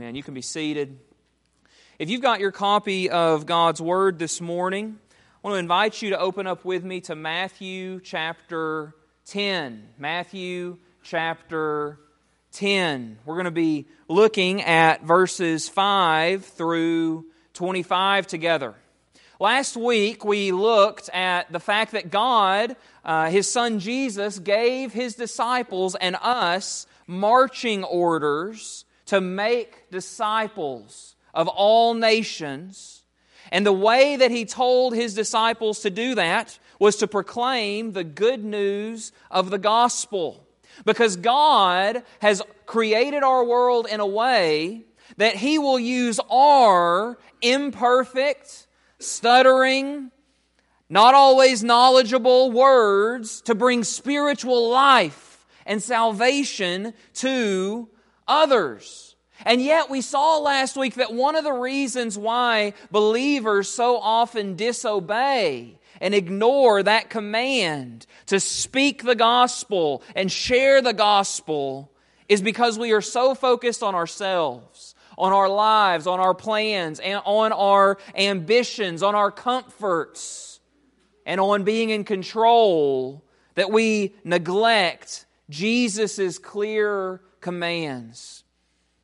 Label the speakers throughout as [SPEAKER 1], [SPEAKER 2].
[SPEAKER 1] Man, you can be seated. If you've got your copy of God's Word this morning, I want to invite you to open up with me to Matthew chapter 10. Matthew chapter 10. We're going to be looking at verses 5 through 25 together. Last week, we looked at the fact that God, uh, His Son Jesus, gave His disciples and us marching orders to make disciples of all nations. And the way that he told his disciples to do that was to proclaim the good news of the gospel. Because God has created our world in a way that he will use our imperfect, stuttering, not always knowledgeable words to bring spiritual life and salvation to others. And yet, we saw last week that one of the reasons why believers so often disobey and ignore that command to speak the gospel and share the gospel is because we are so focused on ourselves, on our lives, on our plans, and on our ambitions, on our comforts, and on being in control that we neglect Jesus' clear commands.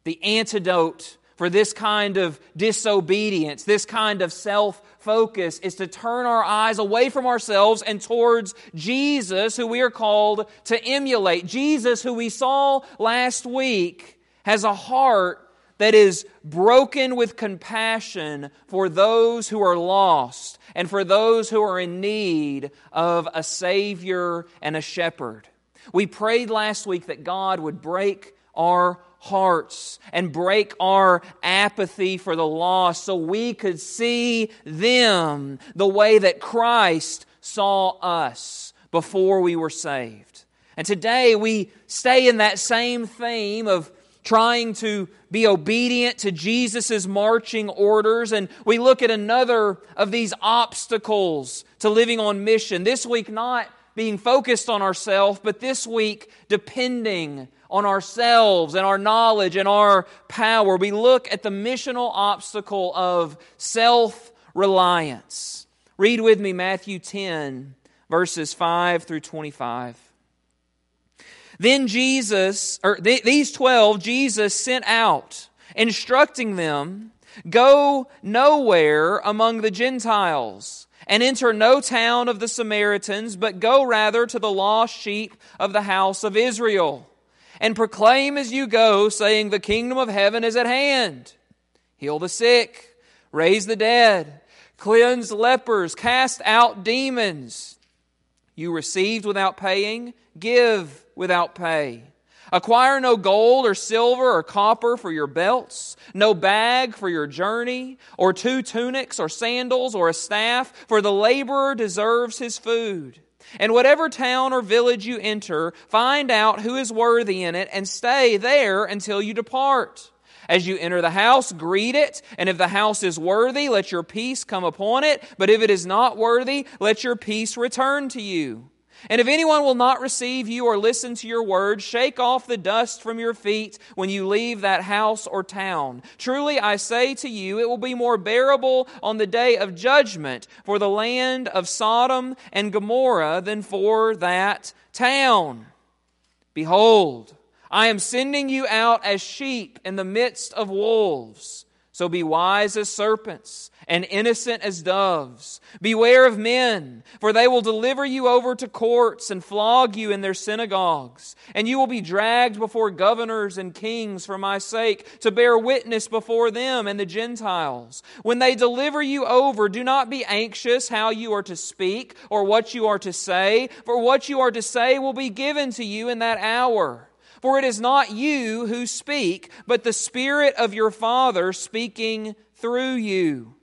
[SPEAKER 1] The antidote for this kind of disobedience, this kind of self focus, is to turn our eyes away from ourselves and towards Jesus, who we are called to emulate. Jesus, who we saw last week, has a heart that is broken with compassion for those who are lost and for those who are in need of a Savior and a shepherd. We prayed last week that God would break our hearts and break our apathy for the lost so we could see them the way that Christ saw us before we were saved. And today we stay in that same theme of trying to be obedient to Jesus' marching orders. And we look at another of these obstacles to living on mission. This week, not being focused on ourselves, but this week depending on ourselves and our knowledge and our power. We look at the missional obstacle of self reliance. Read with me Matthew 10, verses 5 through 25. Then Jesus, or th- these 12, Jesus sent out, instructing them, Go nowhere among the Gentiles and enter no town of the Samaritans, but go rather to the lost sheep of the house of Israel. And proclaim as you go, saying, The kingdom of heaven is at hand. Heal the sick, raise the dead, cleanse lepers, cast out demons. You received without paying, give without pay. Acquire no gold or silver or copper for your belts, no bag for your journey, or two tunics or sandals or a staff, for the laborer deserves his food. And whatever town or village you enter, find out who is worthy in it and stay there until you depart. As you enter the house, greet it, and if the house is worthy, let your peace come upon it, but if it is not worthy, let your peace return to you. And if anyone will not receive you or listen to your words, shake off the dust from your feet when you leave that house or town. Truly I say to you, it will be more bearable on the day of judgment for the land of Sodom and Gomorrah than for that town. Behold, I am sending you out as sheep in the midst of wolves. So be wise as serpents and innocent as doves. Beware of men, for they will deliver you over to courts and flog you in their synagogues. And you will be dragged before governors and kings for my sake to bear witness before them and the Gentiles. When they deliver you over, do not be anxious how you are to speak or what you are to say, for what you are to say will be given to you in that hour. For it is not you who speak, but the Spirit of your Father speaking through you.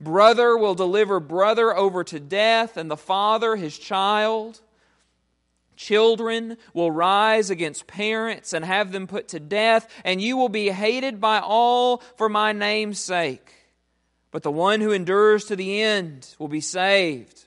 [SPEAKER 1] Brother will deliver brother over to death, and the father his child. Children will rise against parents and have them put to death, and you will be hated by all for my name's sake. But the one who endures to the end will be saved.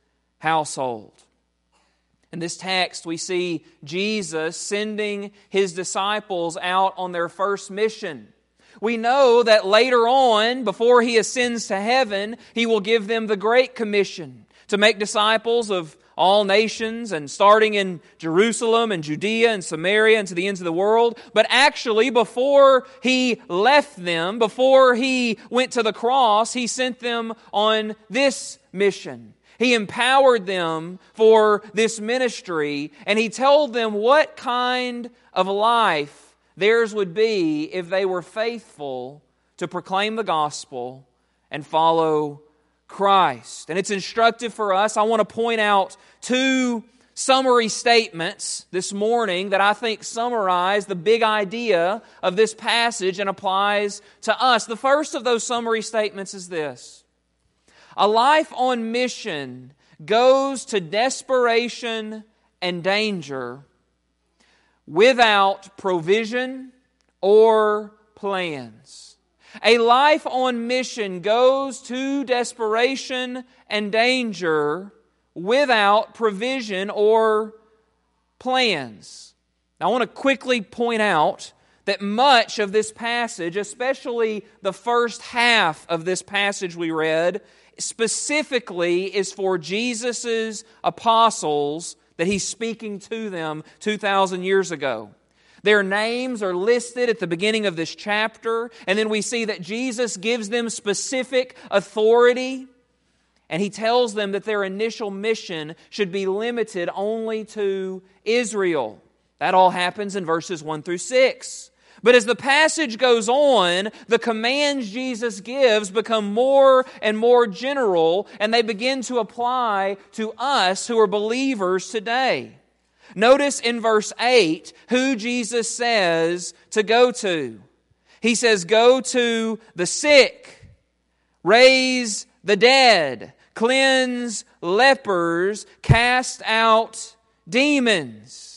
[SPEAKER 1] household? In this text, we see Jesus sending his disciples out on their first mission. We know that later on, before he ascends to heaven, he will give them the Great Commission to make disciples of all nations and starting in Jerusalem and Judea and Samaria and to the ends of the world. But actually, before he left them, before he went to the cross, he sent them on this mission. He empowered them for this ministry and he told them what kind of life theirs would be if they were faithful to proclaim the gospel and follow Christ. And it's instructive for us. I want to point out two summary statements this morning that I think summarize the big idea of this passage and applies to us. The first of those summary statements is this A life on mission goes to desperation and danger without provision or plans. A life on mission goes to desperation and danger without provision or plans. Now, I want to quickly point out that much of this passage, especially the first half of this passage we read, specifically is for Jesus' apostles that he's speaking to them 2,000 years ago. Their names are listed at the beginning of this chapter, and then we see that Jesus gives them specific authority, and he tells them that their initial mission should be limited only to Israel. That all happens in verses 1 through 6. But as the passage goes on, the commands Jesus gives become more and more general, and they begin to apply to us who are believers today. Notice in verse 8 who Jesus says to go to. He says, Go to the sick, raise the dead, cleanse lepers, cast out demons.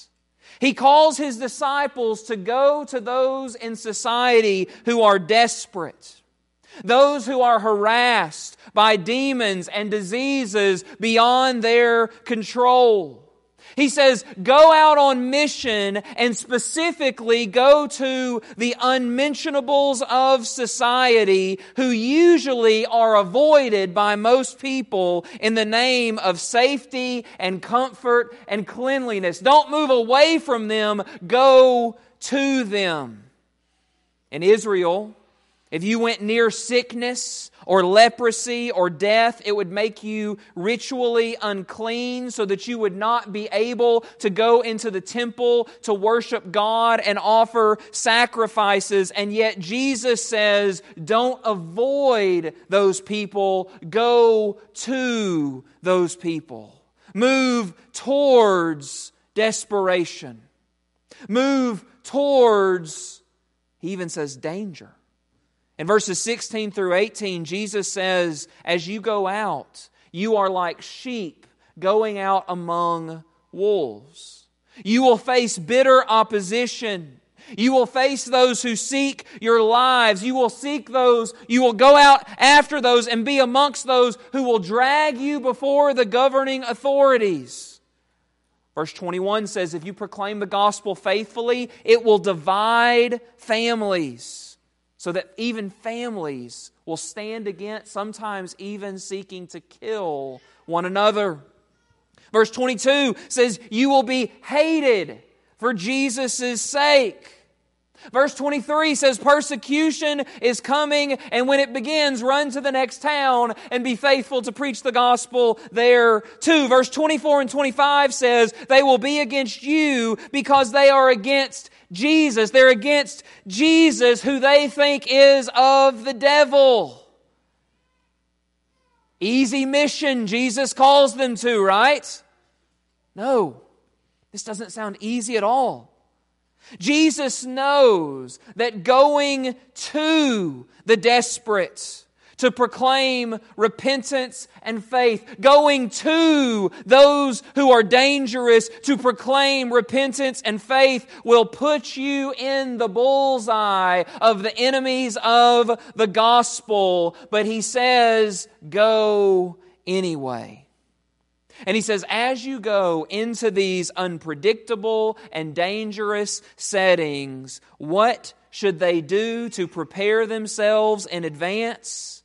[SPEAKER 1] He calls his disciples to go to those in society who are desperate, those who are harassed by demons and diseases beyond their control. He says, go out on mission and specifically go to the unmentionables of society who usually are avoided by most people in the name of safety and comfort and cleanliness. Don't move away from them, go to them. In Israel, if you went near sickness or leprosy or death, it would make you ritually unclean so that you would not be able to go into the temple to worship God and offer sacrifices. And yet Jesus says, don't avoid those people, go to those people. Move towards desperation. Move towards, he even says, danger. In verses 16 through 18, Jesus says, As you go out, you are like sheep going out among wolves. You will face bitter opposition. You will face those who seek your lives. You will seek those, you will go out after those and be amongst those who will drag you before the governing authorities. Verse 21 says, If you proclaim the gospel faithfully, it will divide families so that even families will stand against, sometimes even seeking to kill one another. Verse 22 says, You will be hated for Jesus' sake. Verse 23 says, Persecution is coming, and when it begins, run to the next town and be faithful to preach the gospel there too. Verse 24 and 25 says, They will be against you because they are against Jesus. They're against Jesus, who they think is of the devil. easy mission Jesus calls them to, right? No, this doesn't sound easy at all. Jesus knows that going to the desperate, to proclaim repentance and faith, going to those who are dangerous to proclaim repentance and faith will put you in the bullseye of the enemies of the gospel. But he says, go anyway. And he says, as you go into these unpredictable and dangerous settings, what should they do to prepare themselves in advance?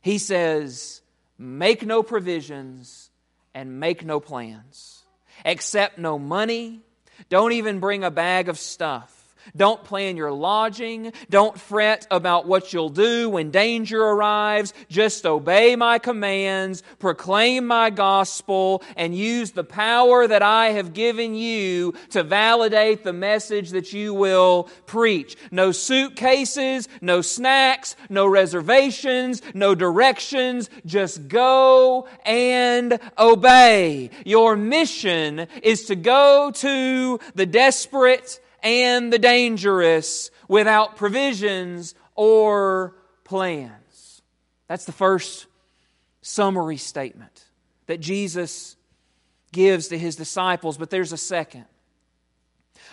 [SPEAKER 1] He says, Make no provisions and make no plans. Accept no money. Don't even bring a bag of stuff. Don't plan your lodging. Don't fret about what you'll do when danger arrives. Just obey my commands, proclaim my gospel, and use the power that I have given you to validate the message that you will preach. No suitcases, no snacks, no reservations, no directions. Just go and obey. Your mission is to go to the desperate and the dangerous without provisions or plans. That's the first summary statement that Jesus gives to his disciples, but there's a second.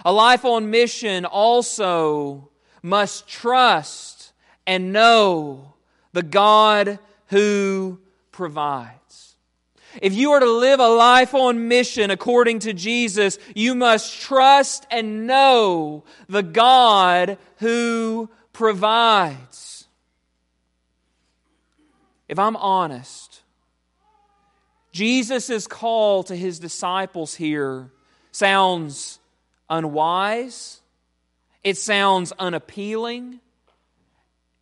[SPEAKER 1] A life on mission also must trust and know the God who provides. If you are to live a life on mission according to Jesus, you must trust and know the God who provides. If I'm honest, Jesus' call to his disciples here sounds unwise, it sounds unappealing,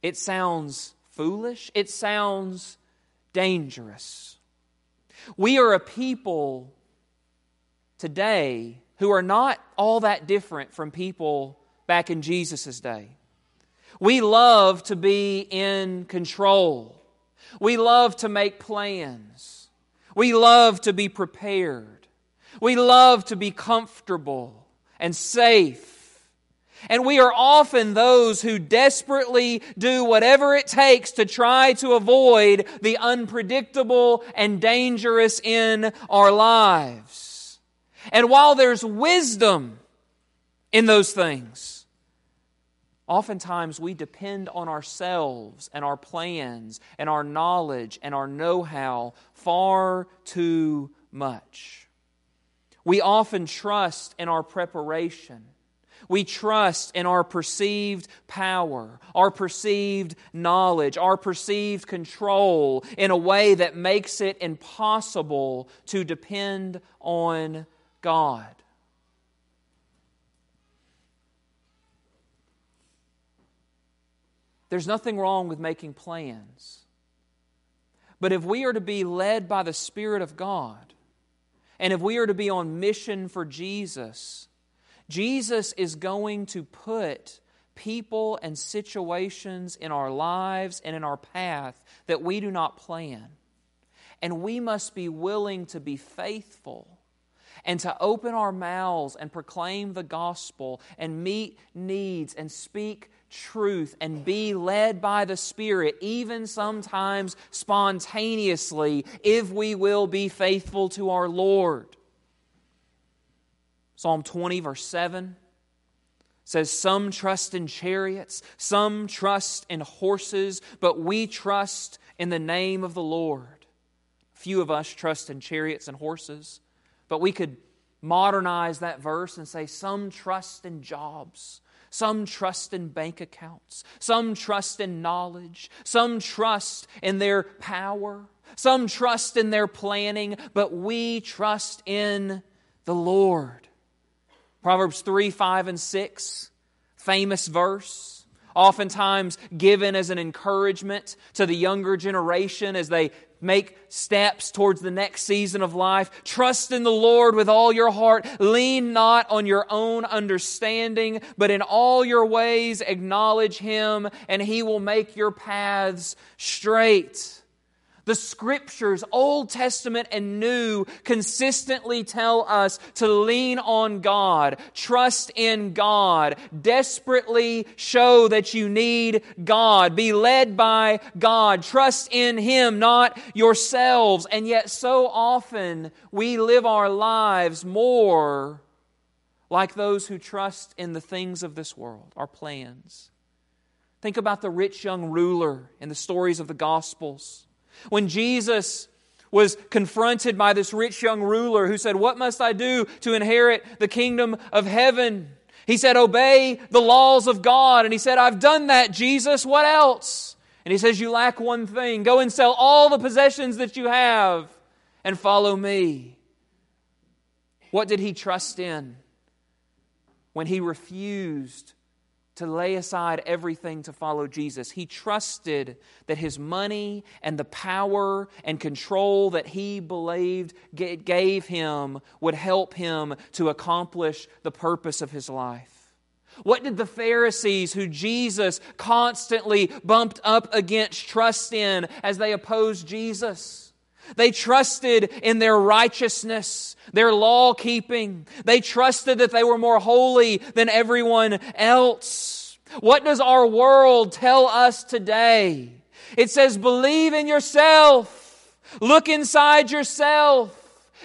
[SPEAKER 1] it sounds foolish, it sounds dangerous. We are a people today who are not all that different from people back in Jesus' day. We love to be in control. We love to make plans. We love to be prepared. We love to be comfortable and safe and we are often those who desperately do whatever it takes to try to avoid the unpredictable and dangerous in our lives. And while there's wisdom in those things, oftentimes we depend on ourselves and our plans and our knowledge and our know how far too much. We often trust in our preparation we trust in our perceived power, our perceived knowledge, our perceived control in a way that makes it impossible to depend on God. There's nothing wrong with making plans. But if we are to be led by the Spirit of God, and if we are to be on mission for Jesus, Jesus is going to put people and situations in our lives and in our path that we do not plan. And we must be willing to be faithful and to open our mouths and proclaim the gospel and meet needs and speak truth and be led by the Spirit, even sometimes spontaneously, if we will be faithful to our Lord. Psalm 20, verse 7 says, Some trust in chariots, some trust in horses, but we trust in the name of the Lord. Few of us trust in chariots and horses, but we could modernize that verse and say, Some trust in jobs. Some trust in bank accounts. Some trust in knowledge. Some trust in their power. Some trust in their planning, but we trust in the Lord. Proverbs 3, 5, and 6, famous verse, oftentimes given as an encouragement to the younger generation as they make steps towards the next season of life. Trust in the Lord with all your heart. Lean not on your own understanding, but in all your ways acknowledge Him, and He will make your paths straight. The scriptures, Old Testament and New, consistently tell us to lean on God, trust in God, desperately show that you need God, be led by God, trust in Him, not yourselves. And yet, so often we live our lives more like those who trust in the things of this world, our plans. Think about the rich young ruler in the stories of the Gospels. When Jesus was confronted by this rich young ruler who said, What must I do to inherit the kingdom of heaven? He said, Obey the laws of God. And he said, I've done that, Jesus. What else? And he says, You lack one thing. Go and sell all the possessions that you have and follow me. What did he trust in when he refused to lay aside everything to follow Jesus. He trusted that his money and the power and control that he believed gave him would help him to accomplish the purpose of his life. What did the Pharisees, who Jesus constantly bumped up against, trust in as they opposed Jesus? They trusted in their righteousness, their law keeping. They trusted that they were more holy than everyone else. What does our world tell us today? It says, believe in yourself. Look inside yourself.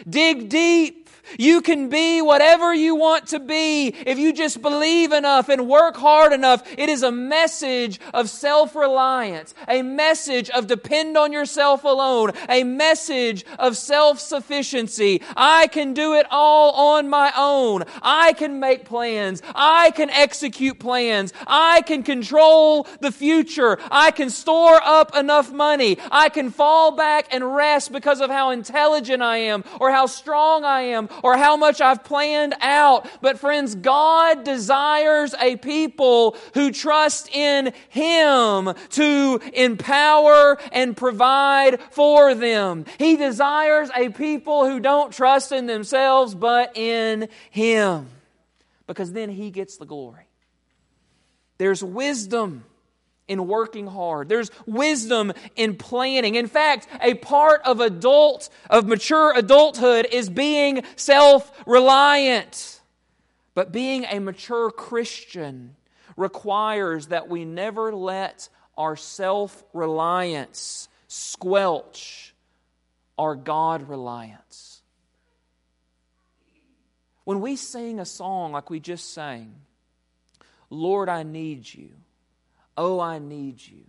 [SPEAKER 1] Dig deep. You can be whatever you want to be if you just believe enough and work hard enough. It is a message of self reliance, a message of depend on yourself alone, a message of self sufficiency. I can do it all on my own. I can make plans. I can execute plans. I can control the future. I can store up enough money. I can fall back and rest because of how intelligent I am or how strong I am or how much I've planned out. But friends, God desires a people who trust in Him to empower and provide for them. He desires a people who don't trust in themselves, but in Him. Because then He gets the glory. There's wisdom in working hard. There's wisdom in planning. In fact, a part of adult, of mature adulthood is being self-reliant. But being a mature Christian requires that we never let our self-reliance squelch our God reliance. When we sing a song like we just sang, Lord, I need you. Oh, I need you.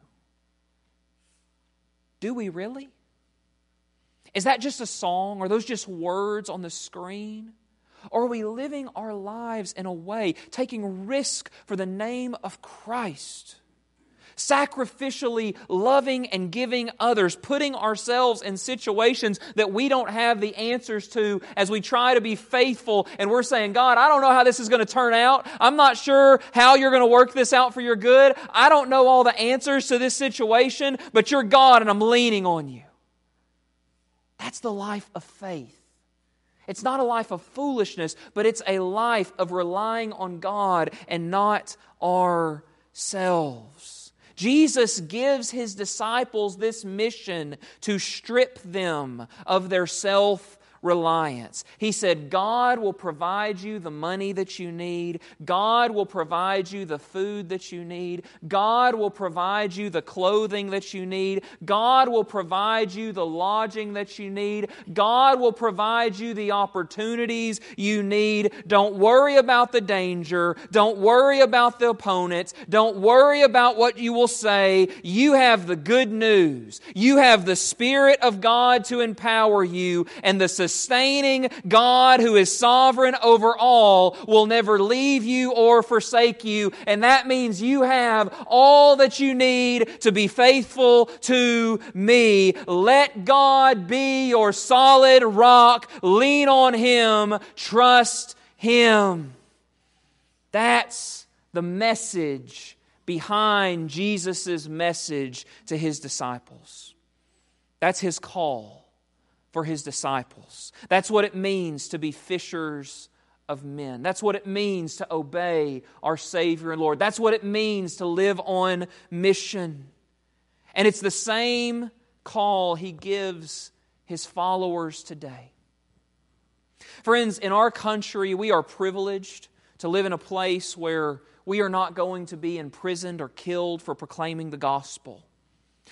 [SPEAKER 1] Do we really? Is that just a song? Are those just words on the screen? Or are we living our lives in a way, taking risk for the name of Christ? Sacrificially loving and giving others, putting ourselves in situations that we don't have the answers to as we try to be faithful and we're saying, God, I don't know how this is going to turn out. I'm not sure how you're going to work this out for your good. I don't know all the answers to this situation, but you're God and I'm leaning on you. That's the life of faith. It's not a life of foolishness, but it's a life of relying on God and not ourselves. Jesus gives his disciples this mission to strip them of their self reliance. He said, God will provide you the money that you need. God will provide you the food that you need. God will provide you the clothing that you need. God will provide you the lodging that you need. God will provide you the opportunities you need. Don't worry about the danger. Don't worry about the opponents. Don't worry about what you will say. You have the good news. You have the Spirit of God to empower you and the sustaining God who is sovereign over all will never leave you or forsake you. And that means you have all that you need to be faithful to me. Let God be your solid rock. Lean on Him. Trust Him. That's the message behind Jesus' message to His disciples. That's His call for his disciples. That's what it means to be fishers of men. That's what it means to obey our Savior and Lord. That's what it means to live on mission. And it's the same call he gives his followers today. Friends, in our country, we are privileged to live in a place where we are not going to be imprisoned or killed for proclaiming the gospel.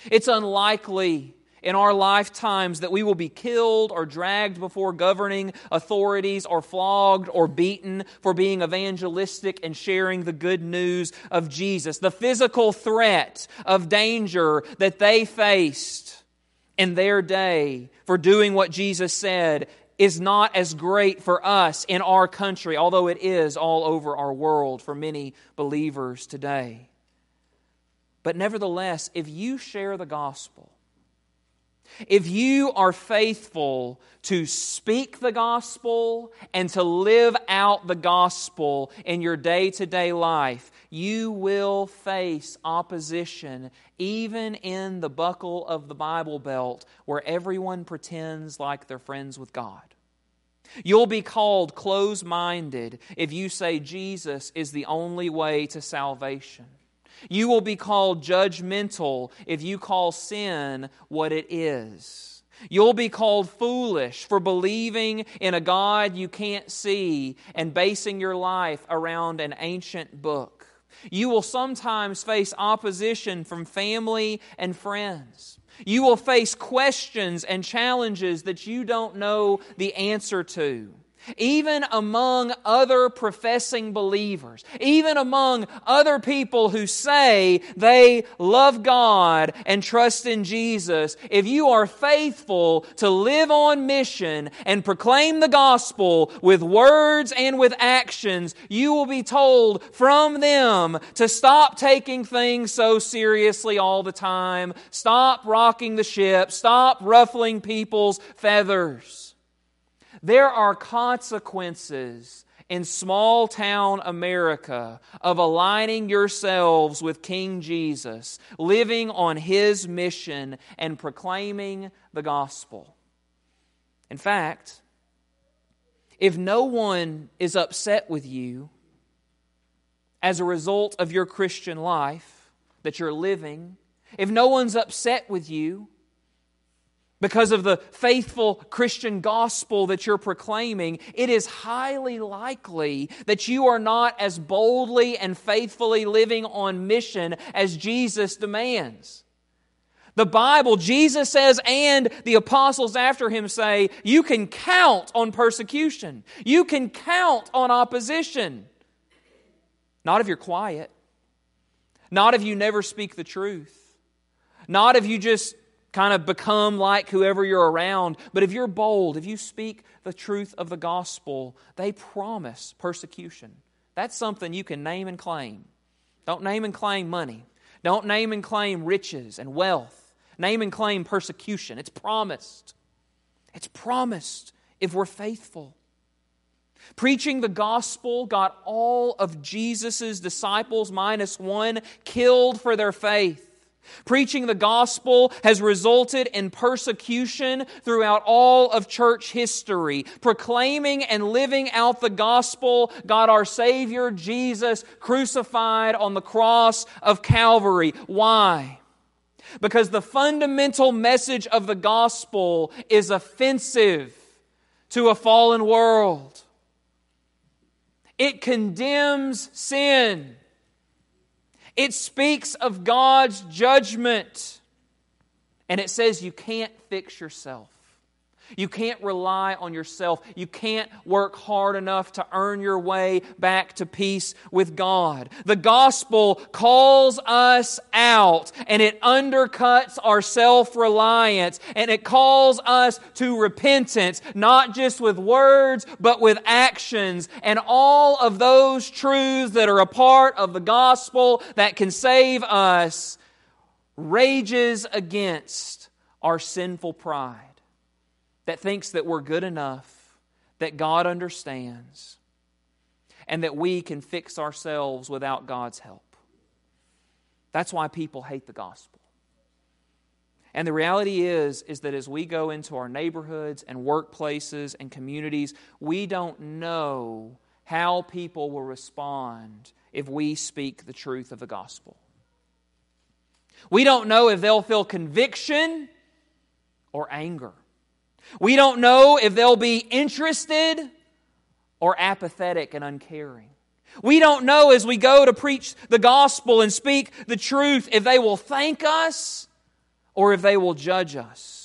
[SPEAKER 1] It's unlikely in our lifetimes that we will be killed or dragged before governing authorities or flogged or beaten for being evangelistic and sharing the good news of Jesus. The physical threat of danger that they faced in their day for doing what Jesus said is not as great for us in our country, although it is all over our world for many believers today. But nevertheless, if you share the gospel, if you are faithful to speak the gospel and to live out the gospel in your day to day life, you will face opposition even in the buckle of the Bible Belt where everyone pretends like they're friends with God. You'll be called close minded if you say Jesus is the only way to salvation. You will be called judgmental if you call sin what it is. You'll be called foolish for believing in a God you can't see and basing your life around an ancient book. You will sometimes face opposition from family and friends. You will face questions and challenges that you don't know the answer to even among other professing believers, even among other people who say they love God and trust in Jesus, if you are faithful to live on mission and proclaim the gospel with words and with actions, you will be told from them to stop taking things so seriously all the time, stop rocking the ship, stop ruffling people's feathers. There are consequences in small town America of aligning yourselves with King Jesus, living on his mission, and proclaiming the gospel. In fact, if no one is upset with you as a result of your Christian life that you're living, if no one's upset with you, because of the faithful Christian gospel that you're proclaiming, it is highly likely that you are not as boldly and faithfully living on mission as Jesus demands. The Bible, Jesus says, and the apostles after him say, you can count on persecution. You can count on opposition. Not if you're quiet. Not if you never speak the truth. Not if you just kind of become like whoever you're around. But if you're bold, if you speak the truth of the gospel, they promise persecution. That's something you can name and claim. Don't name and claim money. Don't name and claim riches and wealth. Name and claim persecution. It's promised. It's promised if we're faithful. Preaching the gospel got all of Jesus' disciples, minus one, killed for their faith. Preaching the gospel has resulted in persecution throughout all of church history. Proclaiming and living out the gospel got our Savior Jesus crucified on the cross of Calvary. Why? Because the fundamental message of the gospel is offensive to a fallen world. It condemns sin. It speaks of God's judgment. And it says you can't fix yourself. You can't rely on yourself. You can't work hard enough to earn your way back to peace with God. The gospel calls us out and it undercuts our self reliance and it calls us to repentance, not just with words, but with actions. And all of those truths that are a part of the gospel that can save us rages against our sinful pride that thinks that we're good enough, that God understands, and that we can fix ourselves without God's help. That's why people hate the gospel. And the reality is is that as we go into our neighborhoods and workplaces and communities, we don't know how people will respond if we speak the truth of the gospel. We don't know if they'll feel conviction or anger. We don't know if they'll be interested or apathetic and uncaring. We don't know as we go to preach the gospel and speak the truth if they will thank us or if they will judge us.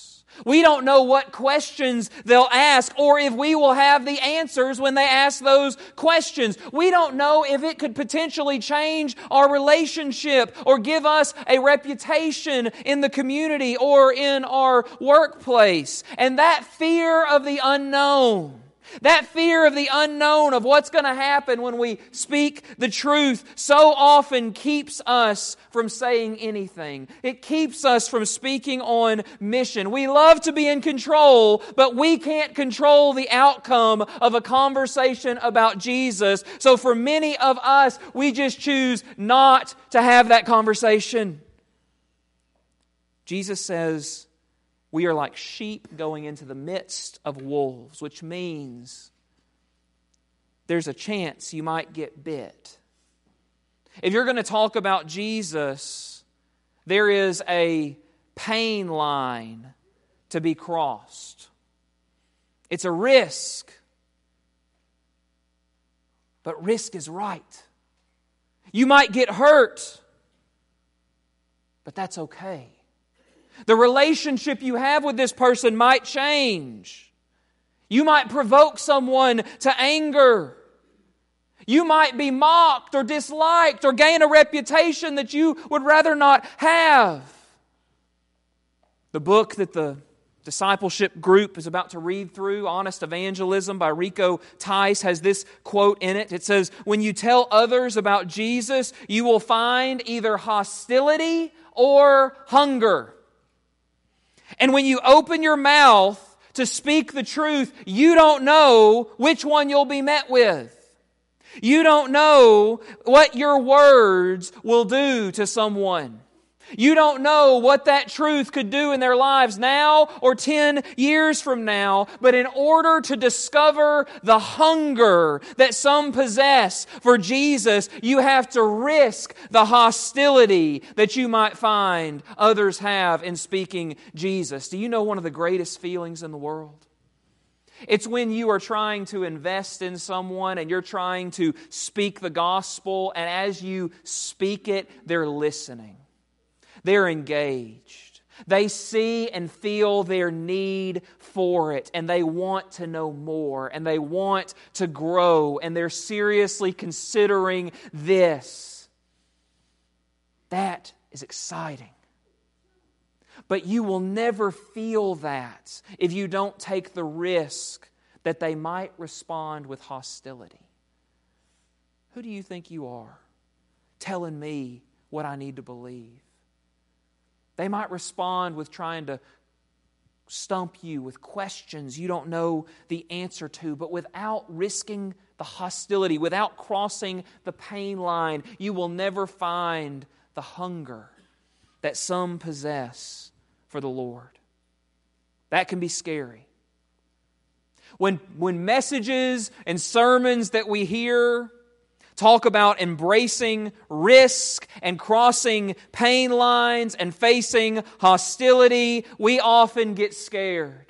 [SPEAKER 1] We don't know what questions they'll ask or if we will have the answers when they ask those questions. We don't know if it could potentially change our relationship or give us a reputation in the community or in our workplace. And that fear of the unknown that fear of the unknown, of what's going to happen when we speak the truth, so often keeps us from saying anything. It keeps us from speaking on mission. We love to be in control, but we can't control the outcome of a conversation about Jesus. So for many of us, we just choose not to have that conversation. Jesus says, we are like sheep going into the midst of wolves, which means there's a chance you might get bit. If you're going to talk about Jesus, there is a pain line to be crossed. It's a risk, but risk is right. You might get hurt, but that's okay. The relationship you have with this person might change. You might provoke someone to anger. You might be mocked or disliked or gain a reputation that you would rather not have. The book that the discipleship group is about to read through, Honest Evangelism by Rico Tice, has this quote in it. It says, When you tell others about Jesus, you will find either hostility or hunger. And when you open your mouth to speak the truth, you don't know which one you'll be met with. You don't know what your words will do to someone. You don't know what that truth could do in their lives now or 10 years from now, but in order to discover the hunger that some possess for Jesus, you have to risk the hostility that you might find others have in speaking Jesus. Do you know one of the greatest feelings in the world? It's when you are trying to invest in someone and you're trying to speak the gospel, and as you speak it, they're listening. They're engaged. They see and feel their need for it, and they want to know more, and they want to grow, and they're seriously considering this. That is exciting. But you will never feel that if you don't take the risk that they might respond with hostility. Who do you think you are telling me what I need to believe? They might respond with trying to stump you with questions you don't know the answer to, but without risking the hostility, without crossing the pain line, you will never find the hunger that some possess for the Lord. That can be scary. When, when messages and sermons that we hear talk about embracing risk and crossing pain lines and facing hostility, we often get scared.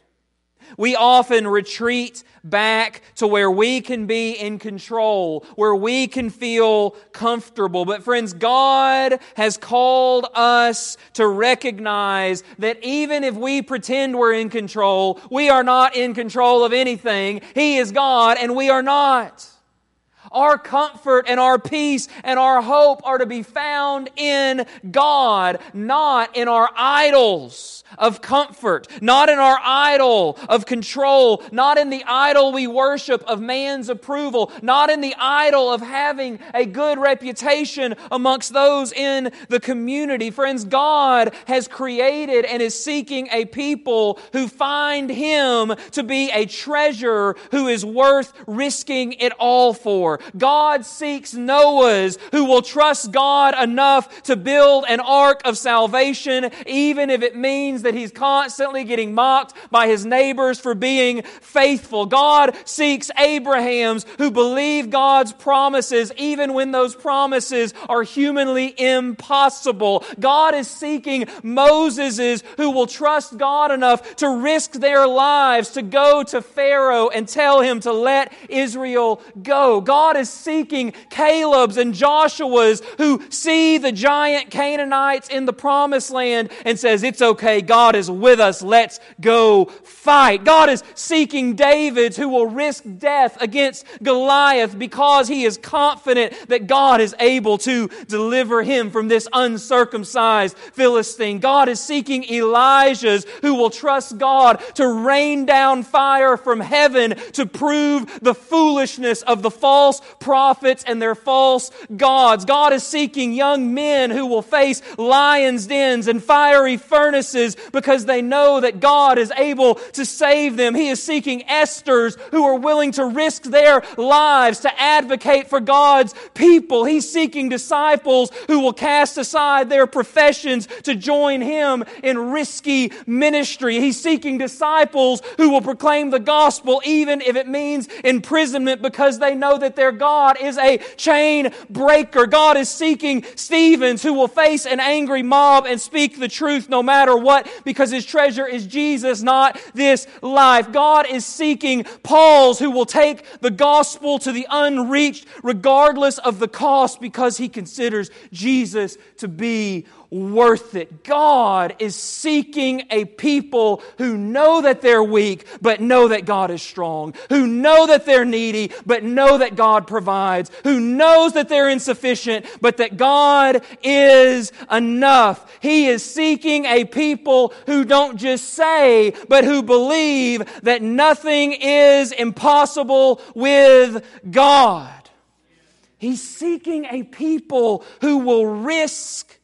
[SPEAKER 1] We often retreat back to where we can be in control, where we can feel comfortable. But friends, God has called us to recognize that even if we pretend we're in control, we are not in control of anything. He is God and we are not. Our comfort and our peace and our hope are to be found in God, not in our idols of comfort, not in our idol of control, not in the idol we worship of man's approval, not in the idol of having a good reputation amongst those in the community. Friends, God has created and is seeking a people who find Him to be a treasure who is worth risking it all for. God seeks Noahs who will trust God enough to build an ark of salvation, even if it means that he's constantly getting mocked by his neighbors for being faithful. God seeks Abrahams who believe God's promises, even when those promises are humanly impossible. God is seeking Moseses who will trust God enough to risk their lives to go to Pharaoh and tell him to let Israel go. God is seeking Caleb's and Joshua's who see the giant Canaanites in the promised land and says, it's okay. God is with us. Let's go fight. God is seeking David's who will risk death against Goliath because he is confident that God is able to deliver him from this uncircumcised Philistine. God is seeking Elijah's who will trust God to rain down fire from heaven to prove the foolishness of the false prophets and their false gods. God is seeking young men who will face lions' dens and fiery furnaces because they know that God is able to save them. He is seeking Esther's who are willing to risk their lives to advocate for God's people. He's seeking disciples who will cast aside their professions to join him in risky ministry. He's seeking disciples who will proclaim the gospel even if it means imprisonment because they know that God is a chain breaker. God is seeking Stephens who will face an angry mob and speak the truth no matter what because his treasure is Jesus, not this life. God is seeking Pauls who will take the gospel to the unreached regardless of the cost because he considers Jesus to be worth it. God is seeking a people who know that they're weak, but know that God is strong, who know that they're needy, but know that God provides, who knows that they're insufficient, but that God is enough. He is seeking a people who don't just say, but who believe that nothing is impossible with God. He's seeking a people who will risk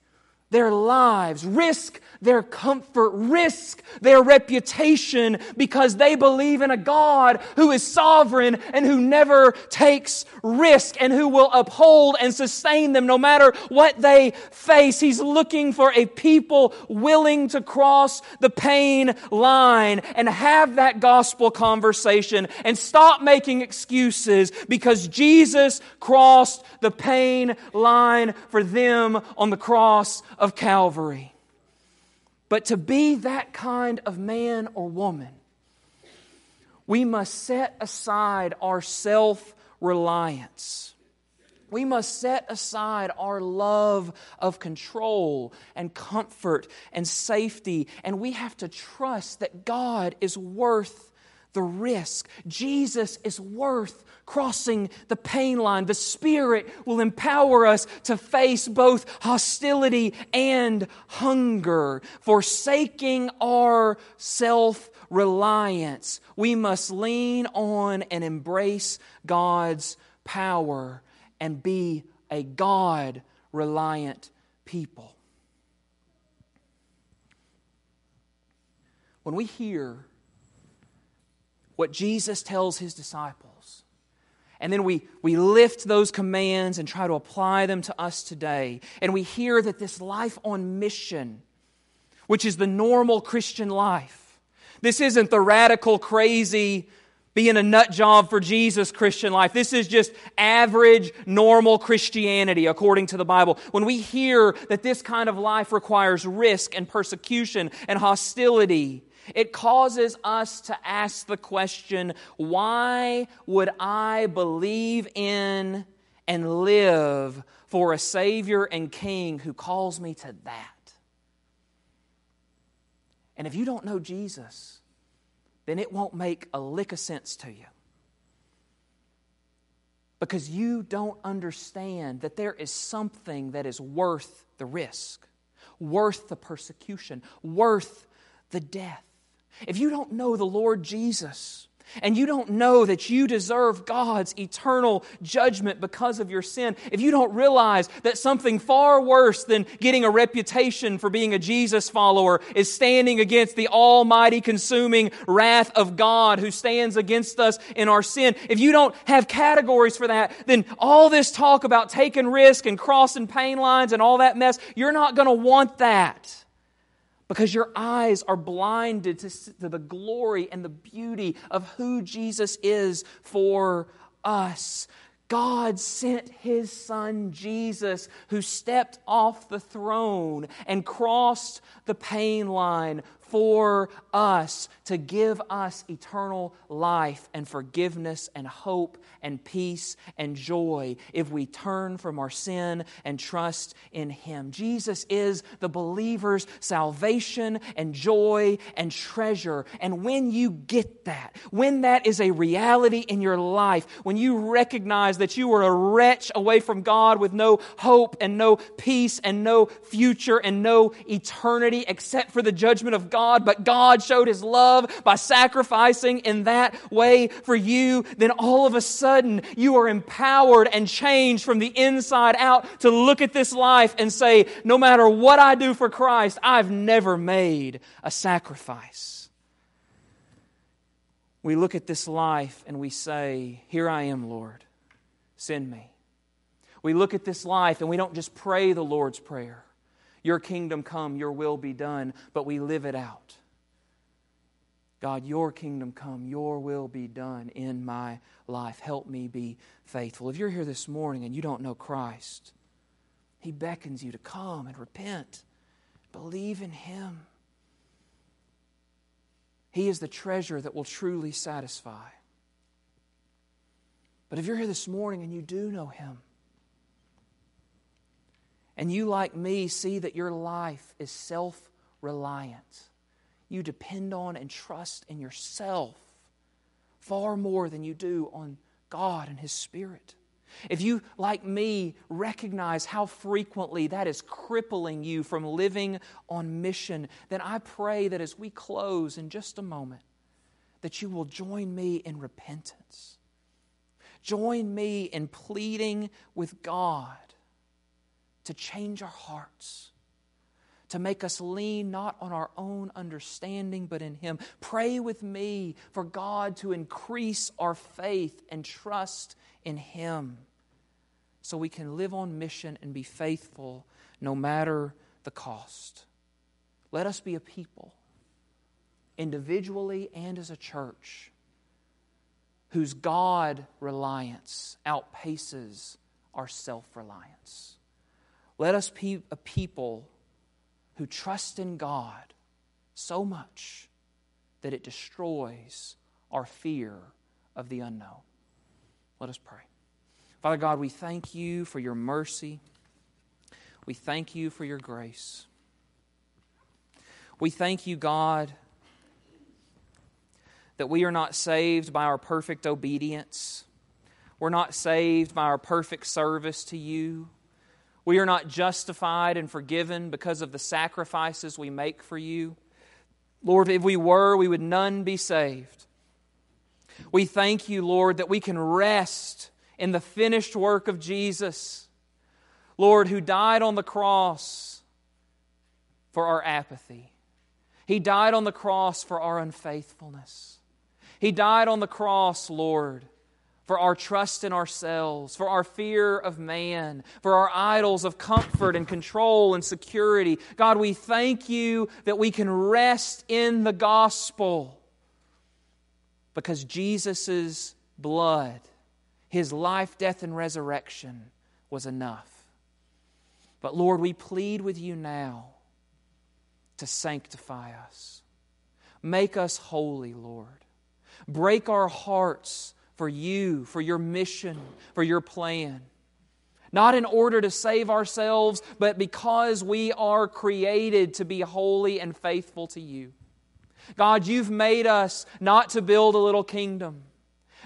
[SPEAKER 1] their lives, risk their comfort, risk their reputation because they believe in a God who is sovereign and who never takes risk and who will uphold and sustain them no matter what they face. He's looking for a people willing to cross the pain line and have that gospel conversation and stop making excuses because Jesus crossed the pain line for them on the cross of Calvary. But to be that kind of man or woman, we must set aside our self reliance. We must set aside our love of control and comfort and safety, and we have to trust that God is worth the risk. Jesus is worth crossing the pain line. The Spirit will empower us to face both hostility and hunger. Forsaking our self reliance, we must lean on and embrace God's power and be a God reliant people. When we hear what Jesus tells his disciples, and then we, we lift those commands and try to apply them to us today. And we hear that this life on mission, which is the normal Christian life, this isn't the radical, crazy, being a nut job for Jesus Christian life. This is just average, normal Christianity according to the Bible. When we hear that this kind of life requires risk and persecution and hostility, it causes us to ask the question why would I believe in and live for a Savior and King who calls me to that? And if you don't know Jesus, then it won't make a lick of sense to you. Because you don't understand that there is something that is worth the risk, worth the persecution, worth the death. If you don't know the Lord Jesus, and you don't know that you deserve God's eternal judgment because of your sin, if you don't realize that something far worse than getting a reputation for being a Jesus follower is standing against the almighty consuming wrath of God who stands against us in our sin, if you don't have categories for that, then all this talk about taking risk and crossing pain lines and all that mess, you're not going to want that because your eyes are blinded to, to, the glory and the beauty of who Jesus is for us. God sent his son Jesus, who stepped off the throne and crossed the pain line for us to give us eternal life and forgiveness and hope and peace and joy if we turn from our sin and trust in Him. Jesus is the believer's salvation and joy and treasure. And when you get that, when that is a reality in your life, when you recognize that you were a wretch away from God with no hope and no peace and no future and no eternity except for the judgment of God God, but God showed His love by sacrificing in that way for you, then all of a sudden you are empowered and changed from the inside out to look at this life and say, no matter what I do for Christ, I've never made a sacrifice. We look at this life and we say, Here I am, Lord, send me. We look at this life and we don't just pray the Lord's Prayer. Your kingdom come, your will be done, but we live it out. God, your kingdom come, your will be done in my life. Help me be faithful. If you're here this morning and you don't know Christ, He beckons you to come and repent. Believe in Him. He is the treasure that will truly satisfy. But if you're here this morning and you do know Him, and you, like me, see that your life is self reliant. You depend on and trust in yourself far more than you do on God and His Spirit. If you, like me, recognize how frequently that is crippling you from living on mission, then I pray that as we close in just a moment, that you will join me in repentance. Join me in pleading with God to change our hearts, to make us lean not on our own understanding, but in Him. Pray with me for God to increase our faith and trust in Him so we can live on mission and be faithful no matter the cost. Let us be a people, individually and as a church, whose God reliance outpaces our self reliance. Let us be a people who trust in God so much that it destroys our fear of the unknown. Let us pray. Father God, we thank you for your mercy. We thank you for your grace. We thank you, God, that we are not saved by our perfect obedience. We're not saved by our perfect service to you. We are not justified and forgiven because of the sacrifices we make for you. Lord, if we were, we would none be saved. We thank you, Lord, that we can rest in the finished work of Jesus, Lord, who died on the cross for our apathy. He died on the cross for our unfaithfulness. He died on the cross, Lord, for our trust in ourselves, for our fear of man, for our idols of comfort and control and security. God, we thank you that we can rest in the gospel because Jesus' blood, his life, death, and resurrection was enough. But Lord, we plead with you now to sanctify us. Make us holy, Lord. Break our hearts for you, for your mission, for your plan. Not in order to save ourselves, but because we are created to be holy and faithful to you. God, you've made us not to build a little kingdom.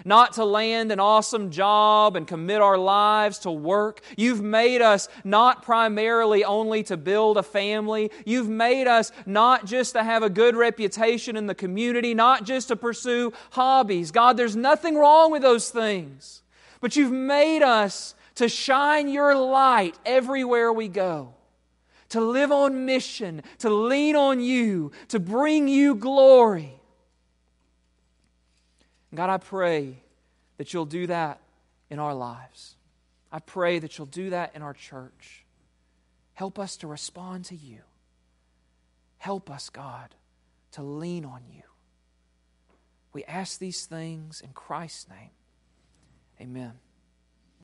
[SPEAKER 1] Not to land an awesome job and commit our lives to work. You've made us not primarily only to build a family. You've made us not just to have a good reputation in the community, not just to pursue hobbies. God, there's nothing wrong with those things. But you've made us to shine your light everywhere we go to live on mission, to lean on you, to bring you glory. God, I pray that you'll do that in our lives. I pray that you'll do that in our church. Help us to respond to you. Help us, God, to lean on you. We ask these things in Christ's name. Amen.